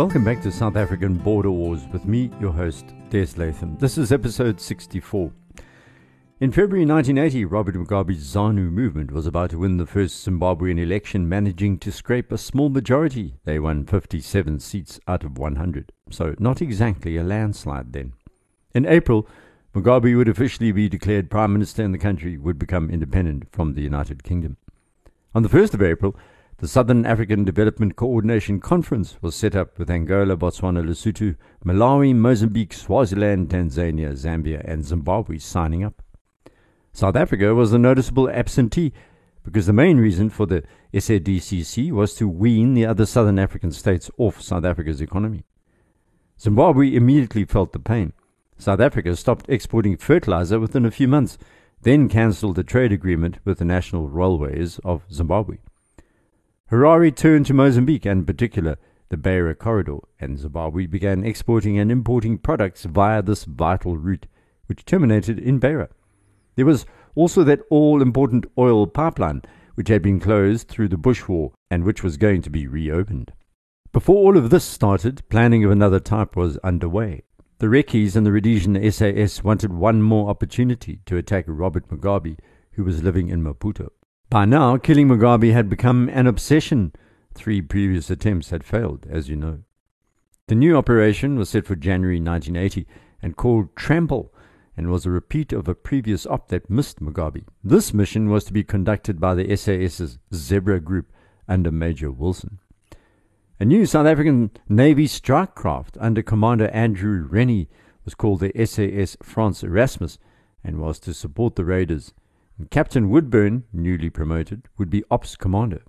Welcome back to South African Border Wars with me, your host, Des Latham. This is episode 64. In February 1980, Robert Mugabe's ZANU movement was about to win the first Zimbabwean election, managing to scrape a small majority. They won 57 seats out of 100, so not exactly a landslide then. In April, Mugabe would officially be declared Prime Minister and the country would become independent from the United Kingdom. On the 1st of April, the Southern African Development Coordination Conference was set up with Angola, Botswana, Lesotho, Malawi, Mozambique, Swaziland, Tanzania, Zambia, and Zimbabwe signing up. South Africa was a noticeable absentee because the main reason for the SADCC was to wean the other southern African states off South Africa's economy. Zimbabwe immediately felt the pain. South Africa stopped exporting fertilizer within a few months, then cancelled the trade agreement with the National Railways of Zimbabwe. Harare turned to Mozambique, and in particular the Beira Corridor, and Zimbabwe began exporting and importing products via this vital route, which terminated in Beira. There was also that all important oil pipeline, which had been closed through the Bush War and which was going to be reopened. Before all of this started, planning of another type was underway. The Recces and the Rhodesian SAS wanted one more opportunity to attack Robert Mugabe, who was living in Maputo. By now, killing Mugabe had become an obsession. Three previous attempts had failed, as you know. The new operation was set for January 1980 and called Trample and was a repeat of a previous op that missed Mugabe. This mission was to be conducted by the SAS's Zebra Group under Major Wilson. A new South African Navy strike craft under Commander Andrew Rennie was called the SAS Frans Erasmus and was to support the raiders Captain Woodburn, newly promoted, would be Ops Commander.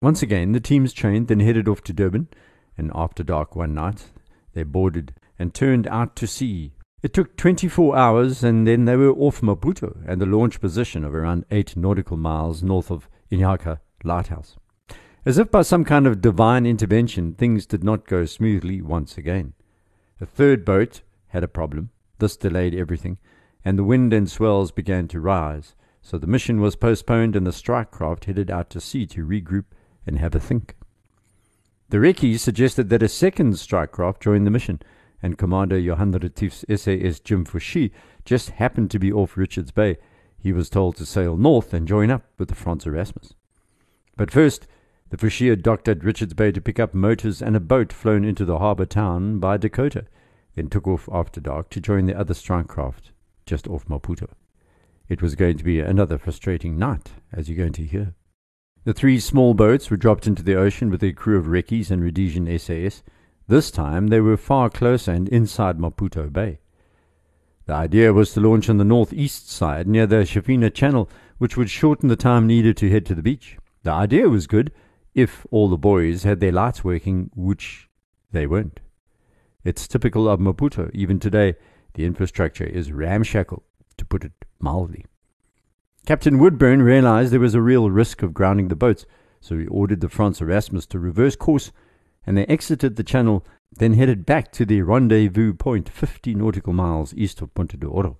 Once again, the teams trained, then headed off to Durban, and after dark one night, they boarded and turned out to sea. It took 24 hours, and then they were off Maputo and the launch position of around 8 nautical miles north of Inhaca Lighthouse. As if by some kind of divine intervention, things did not go smoothly once again. A third boat had a problem. This delayed everything, and the wind and swells began to rise so the mission was postponed and the strike craft headed out to sea to regroup and have a think. The Recces suggested that a second strike craft join the mission, and Commander Johan Retief's SAS Jim Fouché just happened to be off Richards Bay. He was told to sail north and join up with the Frans Erasmus. But first, the Fouché docked at Richards Bay to pick up motors and a boat flown into the harbour town by Dakota, then took off after dark to join the other strike craft just off Maputo. It was going to be another frustrating night, as you're going to hear. The three small boats were dropped into the ocean with a crew of Recces and Rhodesian SAS. This time they were far closer and inside Maputo Bay. The idea was to launch on the northeast side near the Xefina Channel, which would shorten the time needed to head to the beach. The idea was good if all the boys had their lights working, which they weren't. It's typical of Maputo. Even today, the infrastructure is ramshackle, to put it mildly. Captain Woodburn realized there was a real risk of grounding the boats, so he ordered the Frans Erasmus to reverse course, and they exited the channel, then headed back to their rendezvous point 50 nautical miles east of Ponta do Ouro.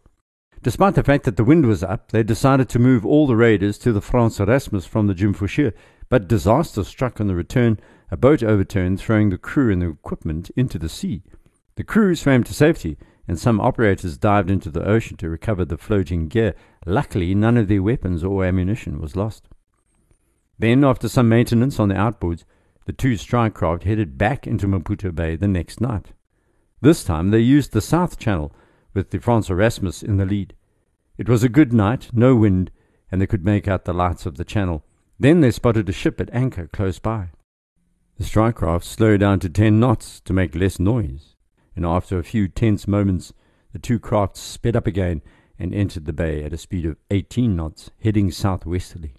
Despite the fact that the wind was up, they decided to move all the raiders to the Frans Erasmus from the Jim Fouché, but disaster struck on the return. A boat overturned, throwing the crew and the equipment into the sea. The crew swam to safety, and some operators dived into the ocean to recover the floating gear. Luckily, none of their weapons or ammunition was lost. Then, after some maintenance on the outboards, the two strike craft headed back into Maputo Bay the next night. This time they used the South Channel, with the Frans Erasmus in the lead. It was a good night, no wind, and they could make out the lights of the channel. Then they spotted a ship at anchor close by. The strike craft slowed down to ten knots to make less noise and after a few tense moments, the two crafts sped up again and entered the bay at a speed of 18 knots, heading southwesterly.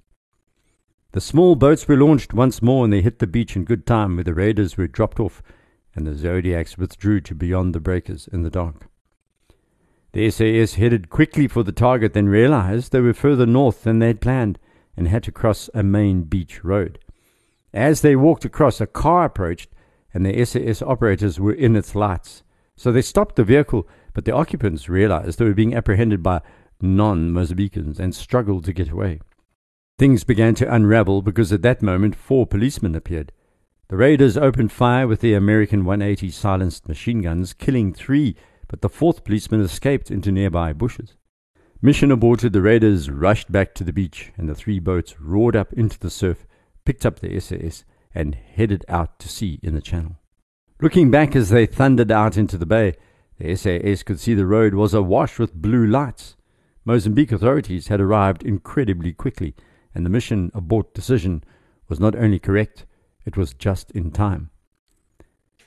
The small boats were launched once more and they hit the beach in good time where the raiders were dropped off and the Zodiacs withdrew to beyond the breakers in the dark. The SAS headed quickly for the target, then realized they were further north than they had planned and had to cross a main beach road. As they walked across, a car approached, and the SAS operators were in its lights. So they stopped the vehicle, but the occupants realized they were being apprehended by non Mozambicans and struggled to get away. Things began to unravel because at that moment four policemen appeared. The raiders opened fire with their American 180 silenced machine guns, killing three, but the fourth policeman escaped into nearby bushes. Mission aborted, the raiders rushed back to the beach, and the three boats roared up into the surf, picked up the SAS, and headed out to sea in the channel. Looking back as they thundered out into the bay, the SAS could see the road was awash with blue lights. Mozambique authorities had arrived incredibly quickly, and the mission abort decision was not only correct, it was just in time.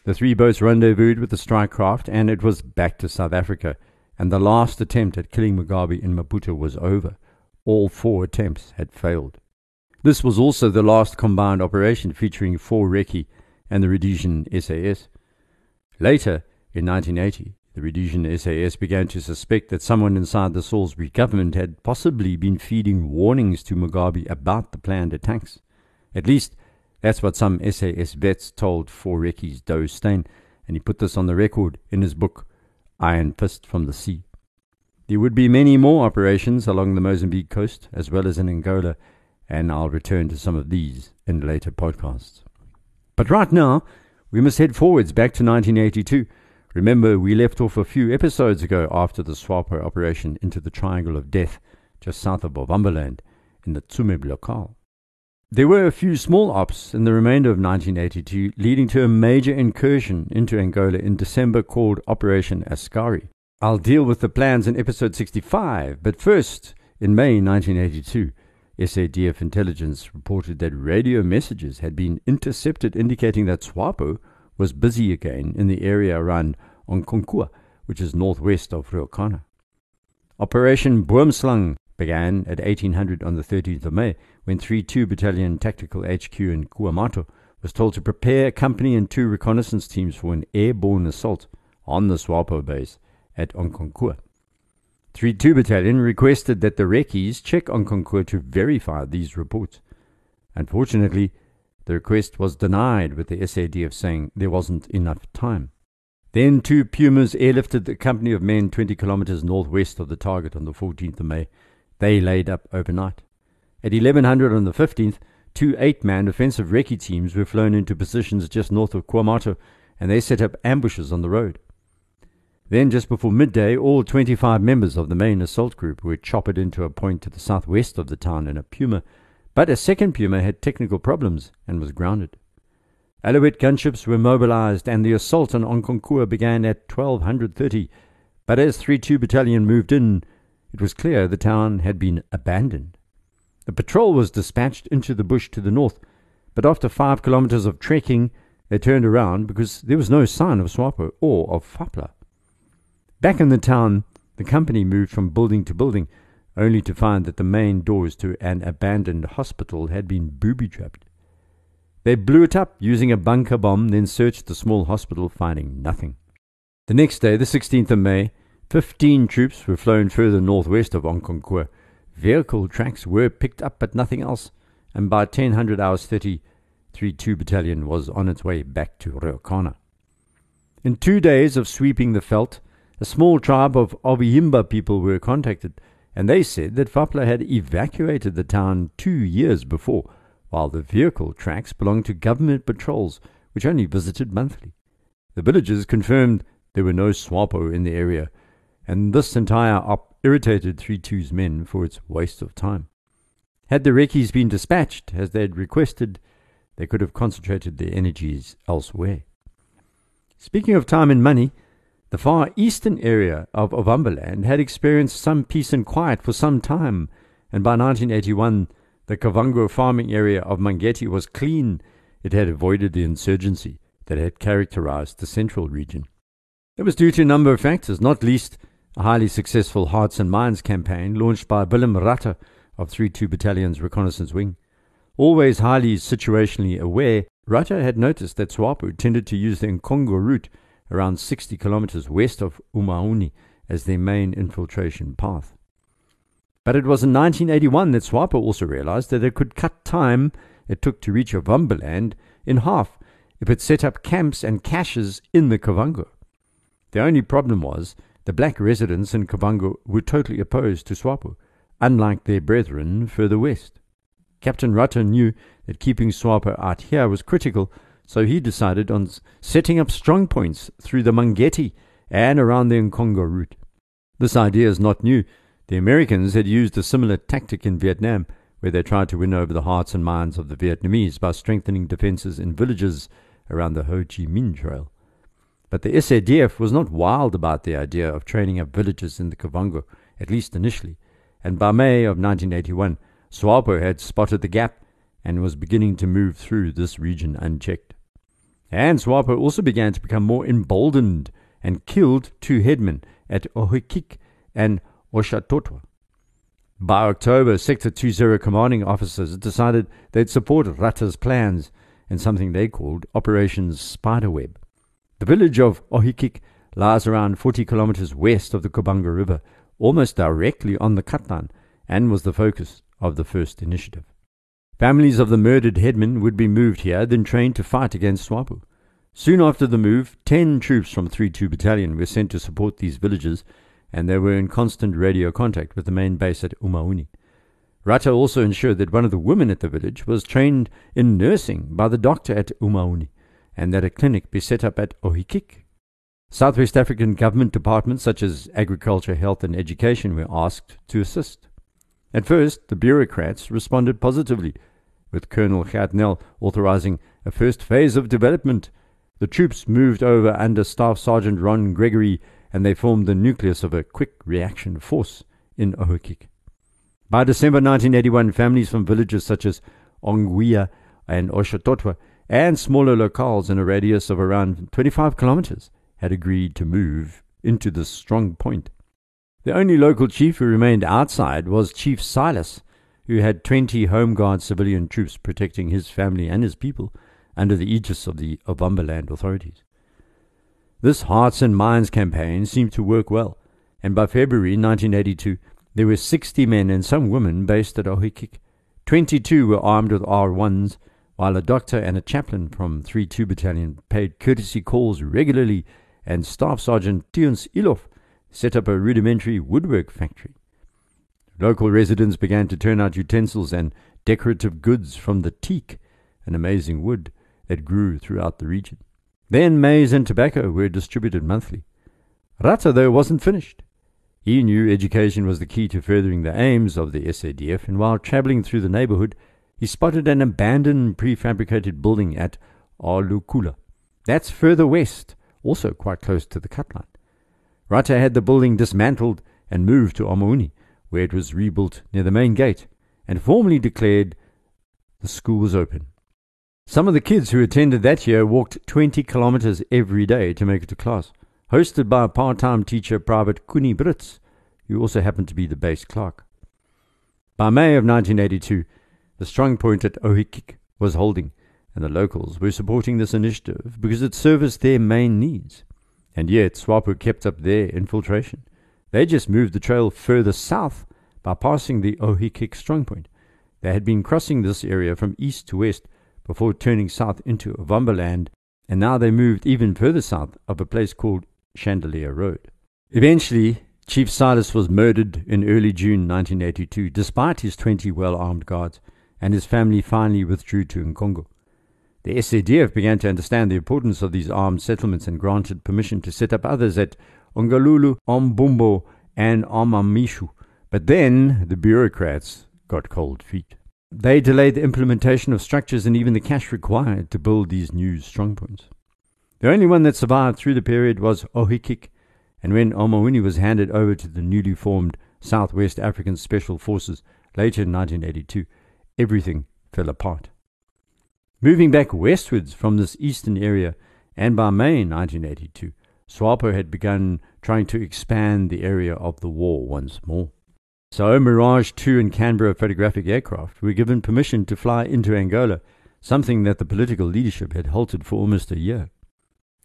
The three boats rendezvoused with the strike craft, and it was back to South Africa, and the last attempt at killing Mugabe in Maputo was over. All four attempts had failed. This was also the last combined operation featuring four Recce and the Rhodesian SAS. Later, in 1980, the Rhodesian SAS began to suspect that someone inside the Salisbury government had possibly been feeding warnings to Mugabe about the planned attacks. At least, that's what some SAS vets told Four Recce's Douw Steyn, and he put this on the record in his book, Iron Fist from the Sea. There would be many more operations along the Mozambique coast, as well as in Angola, and I'll return to some of these in later podcasts. But right now, we must head forwards back to 1982 Remember, we left off a few episodes ago after the SWAPO operation into the Triangle of Death, just south of Bovambaland, in the Tsumeb locale. There were a few small ops in the remainder of 1982, leading to a major incursion into Angola in December called Operation Askari. I'll deal with the plans in episode 65, but first, in May 1982, SADF intelligence reported that radio messages had been intercepted indicating that SWAPO was busy again in the area around Onkonkua, which is northwest of Ruacana. Operation Boomslang began at 1800 on the 13th of May when 3-2 Battalion Tactical HQ in Kuamato was told to prepare a company and two reconnaissance teams for an airborne assault on the SWAPO base at Onkonkua. 3-2 Battalion requested that the Recces check on Onkonkua to verify these reports. Unfortunately, the request was denied, with the SADF saying there wasn't enough time. Then two Pumas airlifted the company of men 20 kilometers northwest of the target on the 14th of May. They laid up overnight. At 1100 on the 15th, two eight-man offensive recce teams were flown into positions just north of Kuamato, and they set up ambushes on the road. Then, just before midday, all 25 members of the main assault group were choppered into a point to the southwest of the town in a Puma but a second Puma had technical problems and was grounded. Alouette gunships were mobilized and the assault on Onkonkua began at 1230, but as 3-2 Battalion moved in, it was clear the town had been abandoned. A patrol was dispatched into the bush to the north, but after five kilometers of trekking, they turned around because there was no sign of SWAPO or of FAPLA. Back in the town, the company moved from building to building, only to find that the main doors to an abandoned hospital had been booby trapped. They blew it up using a bunker bomb, then searched the small hospital, finding nothing. The next day, the 16th of May, 15 troops were flown further northwest of Onkonkua. Vehicle tracks were picked up, but nothing else, and by 1000 hours 30, 3-2 Battalion was on its way back to Ruacana. In two days of sweeping the veldt, a small tribe of Ovihimba people were contacted – and they said that Fapla had evacuated the town two years before, while the vehicle tracks belonged to government patrols, which only visited monthly. The villagers confirmed there were no SWAPO in the area, and this entire op irritated 3-2's men for its waste of time. Had the Recces been dispatched, as they had requested, they could have concentrated their energies elsewhere. Speaking of time and money, the far eastern area of Ovambaland had experienced some peace and quiet for some time, and by 1981 the Kavango farming area of Mangeti was clean. It had avoided the insurgency that had characterized the central region. It was due to a number of factors, not least a highly successful Hearts and Minds campaign launched by Willem Ratte of 3-2 Battalion's Reconnaissance Wing. Always highly situationally aware, Ratte had noticed that SWAPO tended to use the Nkongo route around 60 kilometers west of Omauni as their main infiltration path. But it was in 1981 that SWAPO also realized that it could cut time it took to reach Ovambaland in half if it set up camps and caches in the Kavango. The only problem was the black residents in Kavango were totally opposed to SWAPO, unlike their brethren further west. Captain Ratte knew that keeping SWAPO out here was critical so he decided on setting up strong points through the Mangeti and around the Nkongo route. This idea is not new. The Americans had used a similar tactic in Vietnam, where they tried to win over the hearts and minds of the Vietnamese by strengthening defenses in villages around the Ho Chi Minh Trail. But the SADF was not wild about the idea of training up villages in the Kavango, at least initially, and by May of 1981, SWAPO had spotted the gap and was beginning to move through this region unchecked. And SWAPO also began to become more emboldened and killed two headmen at Ohikik and Oshatoto. By October, Sector 20 commanding officers decided they'd support Ratte's plans in something they called Operation Spiderweb. The village of Ohikik lies around 40 kilometers west of the Kavango River, almost directly on the line, and was the focus of the first initiative. Families of the murdered headmen would be moved here, then trained to fight against SWAPO. Soon after the move, 10 troops from 3-2 Battalion were sent to support these villages, and they were in constant radio contact with the main base at Omauni. Ratte also ensured that one of the women at the village was trained in nursing by the doctor at Omauni and that a clinic be set up at Ohikik. Southwest African government departments such as Agriculture, Health and Education were asked to assist. At first, the bureaucrats responded positively, with Colonel Gatnell authorizing a first phase of development. The troops moved over under Staff Sergeant Ron Gregory and they formed the nucleus of a quick reaction force in Ohikik. By December 1981, families from villages such as Ongwea and Oshototwa and smaller locales in a radius of around 25 kilometers had agreed to move into this strong point. The only local chief who remained outside was Chief Silas, who had 20 Home Guard civilian troops protecting his family and his people under the aegis of the Ovambaland authorities. This Hearts and Minds campaign seemed to work well, and by February 1982 there were 60 men and some women based at Ohikik. 22 were armed with R1s while a doctor and a chaplain from 3-2 Battalion paid courtesy calls regularly, and Staff Sergeant Tiuns Ilof set up a rudimentary woodwork factory. Local residents began to turn out utensils and decorative goods from the teak, an amazing wood that grew throughout the region. Then maize and tobacco were distributed monthly. Ratte, though, wasn't finished. He knew education was the key to furthering the aims of the SADF, and while travelling through the neighbourhood, he spotted an abandoned prefabricated building at Alukula. That's further west, also quite close to the cut line. Ratte had the building dismantled and moved to Omauni, where it was rebuilt near the main gate, and formally declared the school was open. Some of the kids who attended that year walked 20 kilometers every day to make it to class, hosted by a part time teacher, Private Kuni Brits, who also happened to be the base clerk. By May of 1982, the strong point at Ohikik was holding, and the locals were supporting this initiative because it serviced their main needs. And yet, SWAPO kept up their infiltration. They just moved the trail further south by passing the Ohikik strongpoint. They had been crossing this area from east to west before turning south into Ovambaland, and now they moved even further south of a place called Chandelier Road. Eventually, Chief Silas was murdered in early June 1982, despite his 20 well armed guards and his family finally withdrew to Nkongo. The SADF began to understand the importance of these armed settlements and granted permission to set up others at Ongalulu, Ombumbo, and Omamishu. But then the bureaucrats got cold feet. They delayed the implementation of structures and even the cash required to build these new strongpoints. The only one that survived through the period was Ohikik, and when Omauni was handed over to the newly formed Southwest African Special Forces later in 1982, everything fell apart. Moving back westwards from this eastern area, and by May 1982, SWAPO had begun trying to expand the area of the war once more. So Mirage 2 and Canberra photographic aircraft were given permission to fly into Angola, something that the political leadership had halted for almost a year.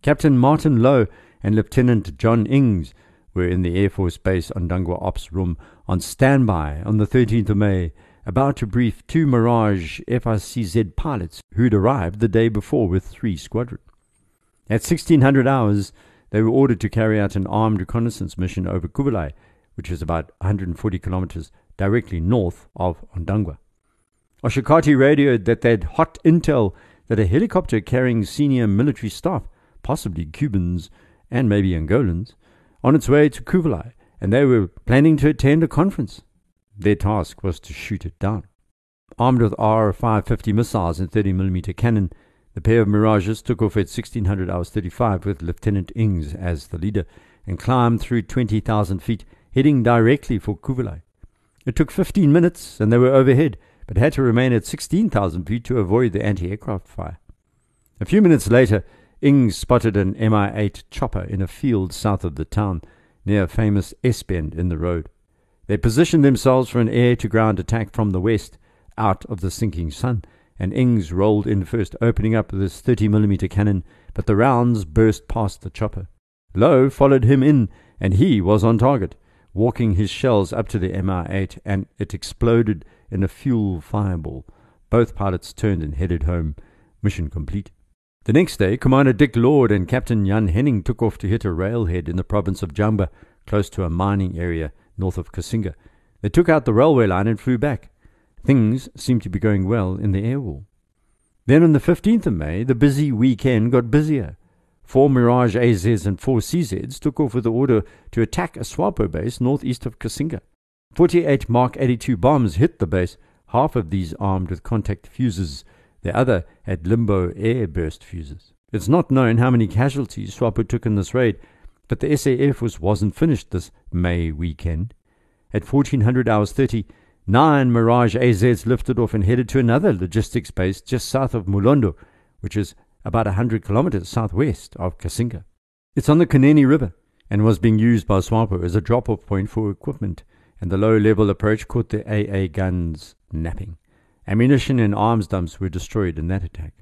Captain Martin Lowe and Lieutenant John Ings were in the Air Force Base on Ondangwa Ops Room on standby on the 13th of May about to brief two Mirage F1CZ pilots who'd arrived the day before with three squadron. At 1600 hours, they were ordered to carry out an armed reconnaissance mission over Cuvelai, which is about 140 kilometers directly north of Ondangwa. Oshakati radioed that they'd hot intel that a helicopter carrying senior military staff, possibly Cubans and maybe Angolans, on its way to Cuvelai, and they were planning to attend a conference. Their task was to shoot it down. Armed with R 550 missiles and 30mm cannon, the pair of Mirages took off at 1600 hours 35 with Lieutenant Ings as the leader and climbed through 20,000 feet, heading directly for Cuvelai. It took 15 minutes and they were overhead, but had to remain at 16,000 feet to avoid the anti aircraft fire. A few minutes later, Ings spotted an Mi 8 chopper in a field south of the town, near a famous S bend in the road. They positioned themselves for an air to ground attack from the west, out of the sinking sun, and Ings rolled in first, opening up this 30mm cannon, but the rounds burst past the chopper. Lowe followed him in, and he was on target, walking his shells up to the Mi 8, and it exploded in a fuel fireball. Both pilots turned and headed home. Mission complete. The next day, Commander Dick Lord and Captain Jan Henning took off to hit a railhead in the province of Jamba, close to a mining area north of Kasinga. They took out the railway line and flew back. Things seemed to be going well in the air war. Then on the 15th of May, the busy weekend got busier. Four Mirage AZs and four CZs took off with the order to attack a SWAPO base northeast of Kasinga. 48 Mark 82 bombs hit the base, half of these armed with contact fuses. The other had limbo air burst fuses. It's not known how many casualties SWAPO took in this raid, but the SA Air Force wasn't finished this May weekend. At 1400 hours 30, nine Mirage AZs lifted off and headed to another logistics base just south of Mulondo, which is about 100 kilometers southwest of Kasinga. It's on the Kunene River and was being used by SWAPO as a drop off point for equipment and the low level approach caught the AA guns napping. Ammunition and arms dumps were destroyed in that attack.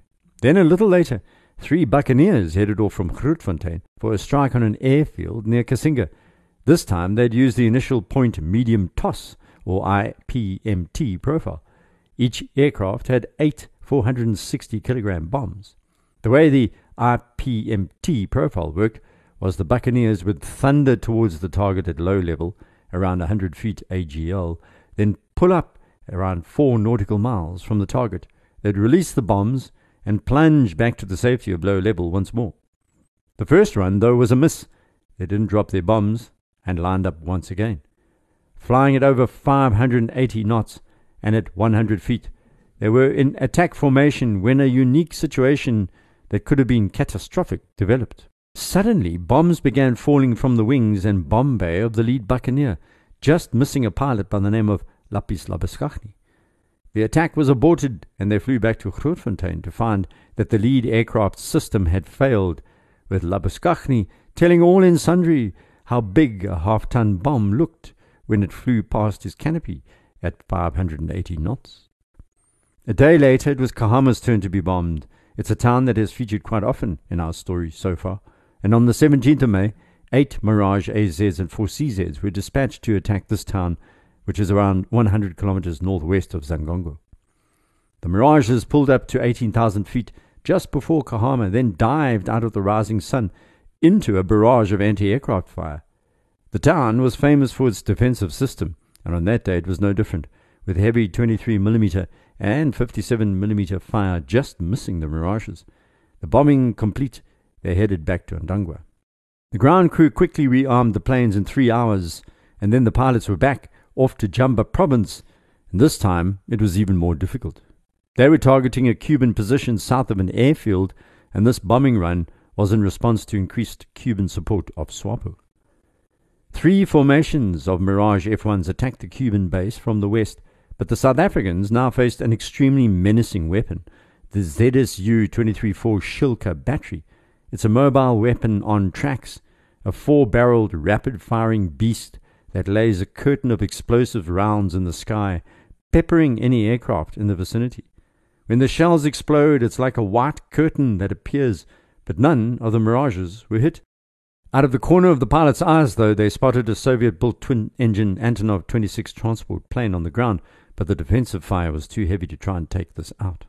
Then, a little later, three buccaneers headed off from Grootfontein for a strike on an airfield near Kasinga. This time, they'd used the initial point medium toss, or IPMT, profile. Each aircraft had eight 460 kilogram bombs. The way the IPMT profile worked was the buccaneers would thunder towards the target at low level around 100 feet AGL, then pull up around 4 nautical miles from the target. They'd release the bombs and plunge back to the safety of low level once more. The first run, though, was a miss. They didn't drop their bombs and lined up once again. Flying at over 580 knots and at 100 feet, they were in attack formation when a unique situation that could have been catastrophic developed. Suddenly, bombs began falling from the wings and bomb bay of the lead buccaneer, just missing a pilot by the name of Lapis Labuschagne. The attack was aborted, and they flew back to Grootfontein to find that the lead aircraft system had failed, with Labuschagne telling all in sundry how big a half ton bomb looked when it flew past his canopy at 580 knots. A day later, it was Cahama's turn to be bombed. It's a town that has featured quite often in our story so far and on the 17th of May, eight Mirage AZs and four CZs were dispatched to attack this town, which is around 100 kilometers northwest of Xangongo. The Mirages pulled up to 18,000 feet just before Cahama, then dived out of the rising sun into a barrage of anti aircraft fire. The town was famous for its defensive system, and on that day it was no different, with heavy 23mm and 57mm fire just missing the Mirages. The bombing complete, they headed back to Ndangwa. The ground crew quickly rearmed the planes in three hours, and then the pilots were back off to Jamba province, and this time it was even more difficult. They were targeting a Cuban position south of an airfield, and this bombing run was in response to increased Cuban support of SWAPO. Three formations of Mirage F1s attacked the Cuban base from the west, but the South Africans now faced an extremely menacing weapon, the ZSU 23-4 Shilka battery, it's a mobile weapon on tracks, a four barreled, rapid firing beast that lays a curtain of explosive rounds in the sky, peppering any aircraft in the vicinity. When the shells explode, it's like a white curtain that appears, but none of the mirages were hit. Out of the corner of the pilot's eyes, though, they spotted a Soviet built twin engine Antonov 26 transport plane on the ground, but the defensive fire was too heavy to try and take this out.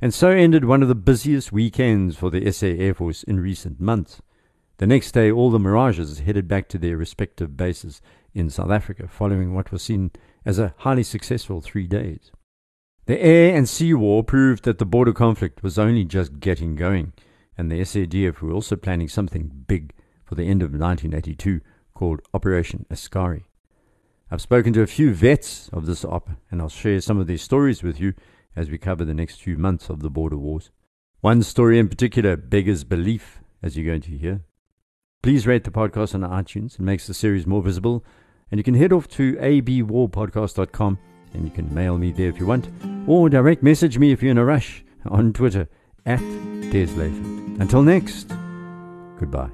And so ended one of the busiest weekends for the SA Air Force in recent months. The next day, all the Mirages headed back to their respective bases in South Africa, following what was seen as a highly successful three days. The air and sea war proved that the border conflict was only just getting going, and the SADF were also planning something big for the end of 1982 called Operation Askari. I've spoken to a few vets of this op, and I'll share some of their stories with you as we cover the next few months of the border wars. One story in particular beggars belief, as you're going to hear. Please rate the podcast on iTunes. It makes the series more visible. And you can head off to abwarpodcast.com and you can mail me there if you want, or direct message me if you're in a rush on Twitter at Des Until next, goodbye.